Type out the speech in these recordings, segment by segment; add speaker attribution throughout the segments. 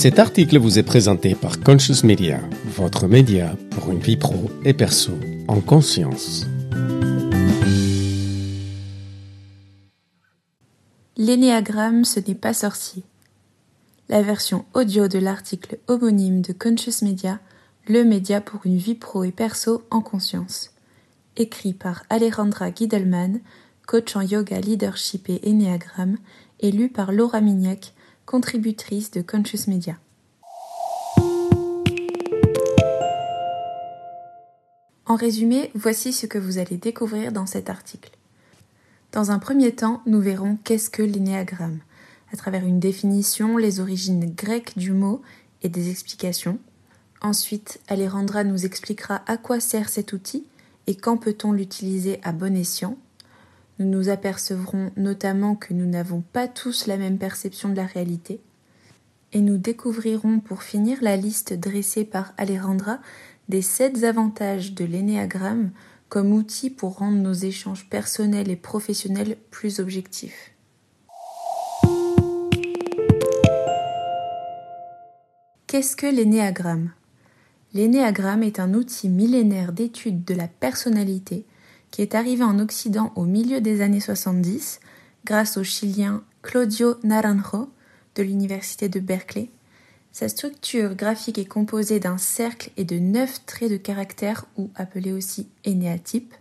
Speaker 1: Cet article vous est présenté par Conscious Media, votre média pour une vie pro et perso en conscience.
Speaker 2: L'énéagramme, ce n'est pas sorcier. La version audio de l'article homonyme de Conscious Media, le média pour une vie pro et perso en conscience. Écrit par Alejandra Gidelman, coach en yoga, leadership et énéagramme, et lu par Laura Mignac, contributrice de Conscious Media. En résumé, voici ce que vous allez découvrir dans cet article. Dans un premier temps, nous verrons qu'est-ce que l'énéagramme, à travers une définition, les origines grecques du mot et des explications. Ensuite, Alejandra nous expliquera à quoi sert cet outil et quand peut-on l'utiliser à bon escient. Nous nous apercevrons notamment que nous n'avons pas tous la même perception de la réalité. Et nous découvrirons pour finir la liste dressée par Alejandra des sept avantages de l'énéagramme comme outil pour rendre nos échanges personnels et professionnels plus objectifs. Qu'est-ce que l'énéagramme? L'énéagramme est un outil millénaire d'étude de la personnalité qui est arrivé en Occident au milieu des années 70 grâce au Chilien Claudio Naranjo de l'Université de Berkeley. Sa structure graphique est composée d'un cercle et de neuf traits de caractère ou appelés aussi énéatypes.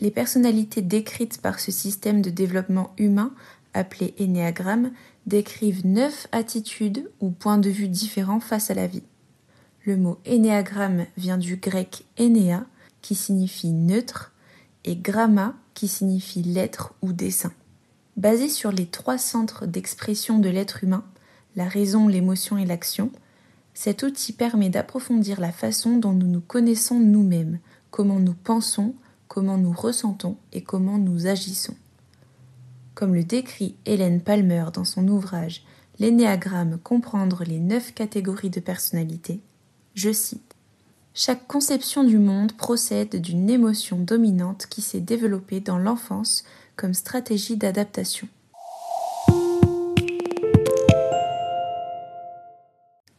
Speaker 2: Les personnalités décrites par ce système de développement humain appelé énéagramme décrivent neuf attitudes ou points de vue différents face à la vie. Le mot énéagramme vient du grec énéa qui signifie neutre et gramma qui signifie lettre ou dessin. Basé sur les trois centres d'expression de l'être humain, la raison, l'émotion et l'action, cet outil permet d'approfondir la façon dont nous nous connaissons nous-mêmes, comment nous pensons, comment nous ressentons et comment nous agissons. Comme le décrit Hélène Palmer dans son ouvrage L'énéagramme comprendre les neuf catégories de personnalité, je cite chaque conception du monde procède d'une émotion dominante qui s'est développée dans l'enfance comme stratégie d'adaptation.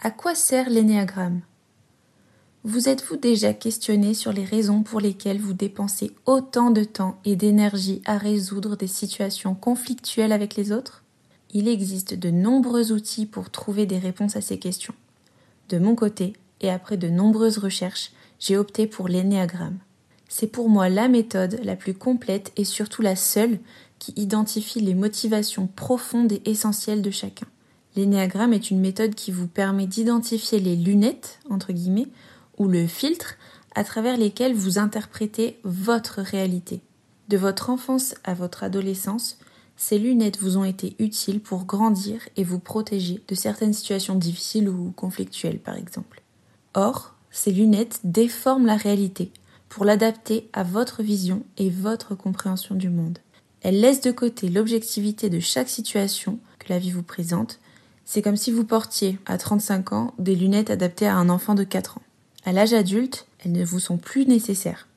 Speaker 2: À quoi sert l'énéagramme? Vous êtes-vous déjà questionné sur les raisons pour lesquelles vous dépensez autant de temps et d'énergie à résoudre des situations conflictuelles avec les autres? Il existe de nombreux outils pour trouver des réponses à ces questions. De mon côté, et après de nombreuses recherches, j'ai opté pour l'énéagramme. C'est pour moi la méthode la plus complète et surtout la seule qui identifie les motivations profondes et essentielles de chacun. L'énéagramme est une méthode qui vous permet d'identifier les lunettes, entre guillemets, ou le filtre à travers lesquels vous interprétez votre réalité. De votre enfance à votre adolescence, ces lunettes vous ont été utiles pour grandir et vous protéger de certaines situations difficiles ou conflictuelles, par exemple. Or, ces lunettes déforment la réalité pour l'adapter à votre vision et votre compréhension du monde. Elles laissent de côté l'objectivité de chaque situation que la vie vous présente. C'est comme si vous portiez, à 35 ans, des lunettes adaptées à un enfant de 4 ans. À l'âge adulte, elles ne vous sont plus nécessaires.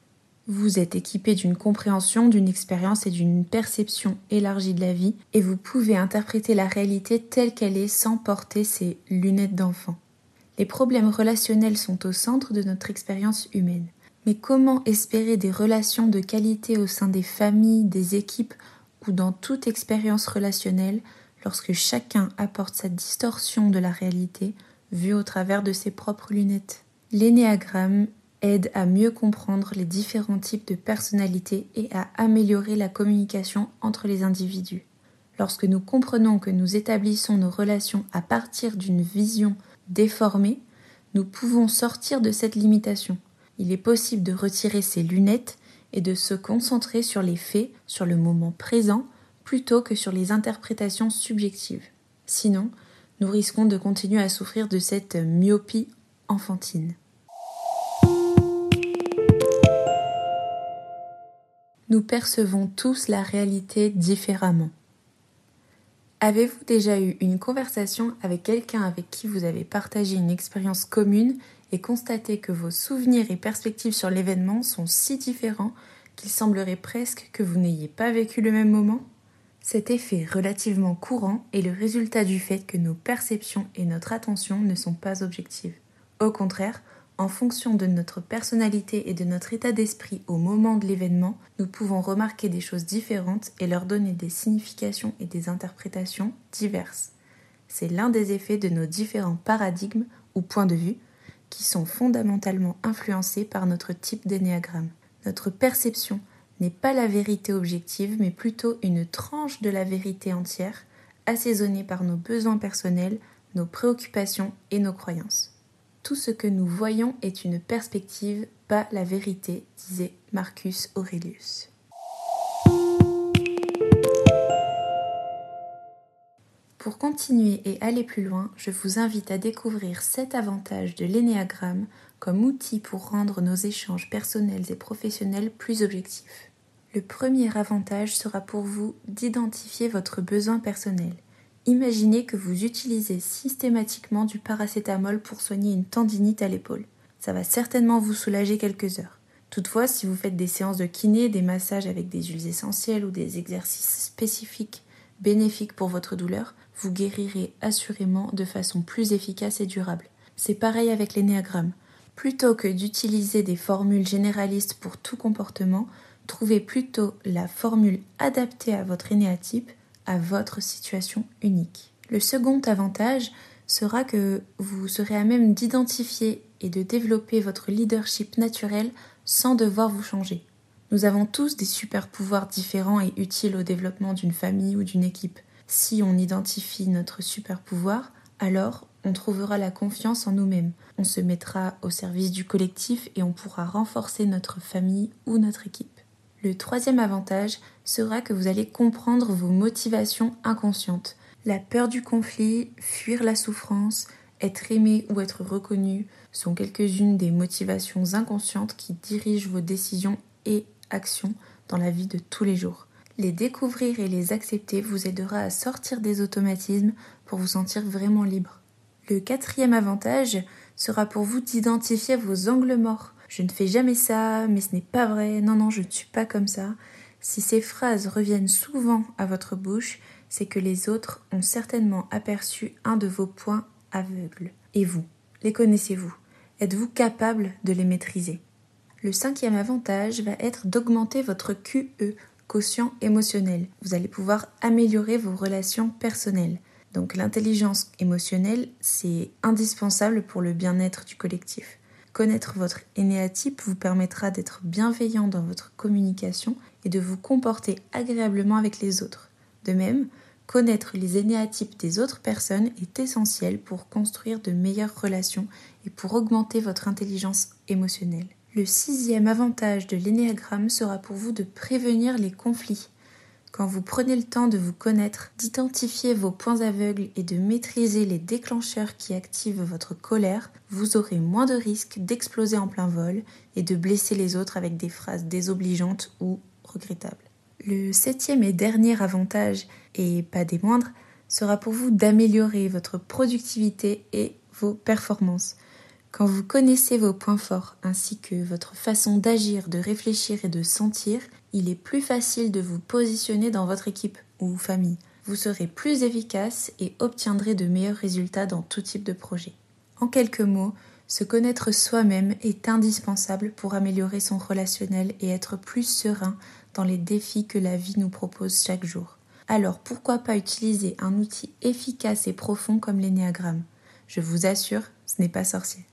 Speaker 2: Vous êtes équipé d'une compréhension, d'une expérience et d'une perception élargie de la vie et vous pouvez interpréter la réalité telle qu'elle est sans porter ces lunettes d'enfant. Les problèmes relationnels sont au centre de notre expérience humaine. Mais comment espérer des relations de qualité au sein des familles, des équipes ou dans toute expérience relationnelle lorsque chacun apporte sa distorsion de la réalité vue au travers de ses propres lunettes? L'énéagramme aide à mieux comprendre les différents types de personnalités et à améliorer la communication entre les individus. Lorsque nous comprenons que nous établissons nos relations à partir d'une vision déformés, nous pouvons sortir de cette limitation. Il est possible de retirer ces lunettes et de se concentrer sur les faits, sur le moment présent, plutôt que sur les interprétations subjectives. Sinon, nous risquons de continuer à souffrir de cette myopie enfantine. Nous percevons tous la réalité différemment. Avez-vous déjà eu une conversation avec quelqu'un avec qui vous avez partagé une expérience commune et constaté que vos souvenirs et perspectives sur l'événement sont si différents qu'il semblerait presque que vous n'ayez pas vécu le même moment? Cet effet relativement courant est le résultat du fait que nos perceptions et notre attention ne sont pas objectives. Au contraire, en fonction de notre personnalité et de notre état d'esprit au moment de l'événement, nous pouvons remarquer des choses différentes et leur donner des significations et des interprétations diverses. C'est l'un des effets de nos différents paradigmes ou points de vue qui sont fondamentalement influencés par notre type d'énéagramme. Notre perception n'est pas la vérité objective, mais plutôt une tranche de la vérité entière, assaisonnée par nos besoins personnels, nos préoccupations et nos croyances. Tout ce que nous voyons est une perspective, pas la vérité, disait Marcus Aurelius. Pour continuer et aller plus loin, je vous invite à découvrir cet avantages de l'énéagramme comme outil pour rendre nos échanges personnels et professionnels plus objectifs. Le premier avantage sera pour vous d'identifier votre besoin personnel. Imaginez que vous utilisez systématiquement du paracétamol pour soigner une tendinite à l'épaule. Ça va certainement vous soulager quelques heures. Toutefois, si vous faites des séances de kiné, des massages avec des huiles essentielles ou des exercices spécifiques bénéfiques pour votre douleur, vous guérirez assurément de façon plus efficace et durable. C'est pareil avec l'énéagramme. Plutôt que d'utiliser des formules généralistes pour tout comportement, trouvez plutôt la formule adaptée à votre énéatype à votre situation unique. Le second avantage sera que vous serez à même d'identifier et de développer votre leadership naturel sans devoir vous changer. Nous avons tous des super pouvoirs différents et utiles au développement d'une famille ou d'une équipe. Si on identifie notre super pouvoir, alors on trouvera la confiance en nous-mêmes. On se mettra au service du collectif et on pourra renforcer notre famille ou notre équipe. Le troisième avantage sera que vous allez comprendre vos motivations inconscientes. La peur du conflit, fuir la souffrance, être aimé ou être reconnu sont quelques-unes des motivations inconscientes qui dirigent vos décisions et actions dans la vie de tous les jours. Les découvrir et les accepter vous aidera à sortir des automatismes pour vous sentir vraiment libre. Le quatrième avantage sera pour vous d'identifier vos angles morts je ne fais jamais ça, mais ce n'est pas vrai, non, non, je ne suis pas comme ça. Si ces phrases reviennent souvent à votre bouche, c'est que les autres ont certainement aperçu un de vos points aveugles. Et vous, les connaissez-vous? Êtes-vous capable de les maîtriser? Le cinquième avantage va être d'augmenter votre QE, quotient émotionnel. Vous allez pouvoir améliorer vos relations personnelles. Donc l'intelligence émotionnelle, c'est indispensable pour le bien-être du collectif. Connaître votre énéatype vous permettra d'être bienveillant dans votre communication et de vous comporter agréablement avec les autres. De même, connaître les énéatypes des autres personnes est essentiel pour construire de meilleures relations et pour augmenter votre intelligence émotionnelle. Le sixième avantage de l'énéagramme sera pour vous de prévenir les conflits. Quand vous prenez le temps de vous connaître, d'identifier vos points aveugles et de maîtriser les déclencheurs qui activent votre colère, vous aurez moins de risques d'exploser en plein vol et de blesser les autres avec des phrases désobligeantes ou regrettables. Le septième et dernier avantage, et pas des moindres, sera pour vous d'améliorer votre productivité et vos performances. Quand vous connaissez vos points forts ainsi que votre façon d'agir, de réfléchir et de sentir, il est plus facile de vous positionner dans votre équipe ou famille. Vous serez plus efficace et obtiendrez de meilleurs résultats dans tout type de projet. En quelques mots, se connaître soi-même est indispensable pour améliorer son relationnel et être plus serein dans les défis que la vie nous propose chaque jour. Alors pourquoi pas utiliser un outil efficace et profond comme l'énéagramme? Je vous assure, ce n'est pas sorcier.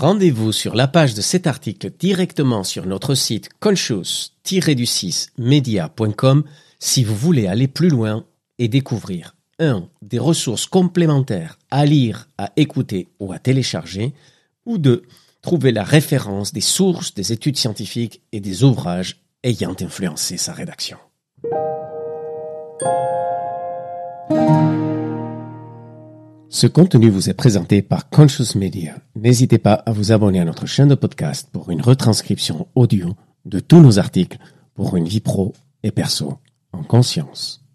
Speaker 1: Rendez-vous sur la page de cet article directement sur notre site conscious-du6media.com si vous voulez aller plus loin et découvrir 1. des ressources complémentaires à lire, à écouter ou à télécharger, ou 2. trouver la référence des sources des études scientifiques et des ouvrages ayant influencé sa rédaction. Ce contenu vous est présenté par Conscious Media. N'hésitez pas à vous abonner à notre chaîne de podcast pour une retranscription audio de tous nos articles pour une vie pro et perso en conscience.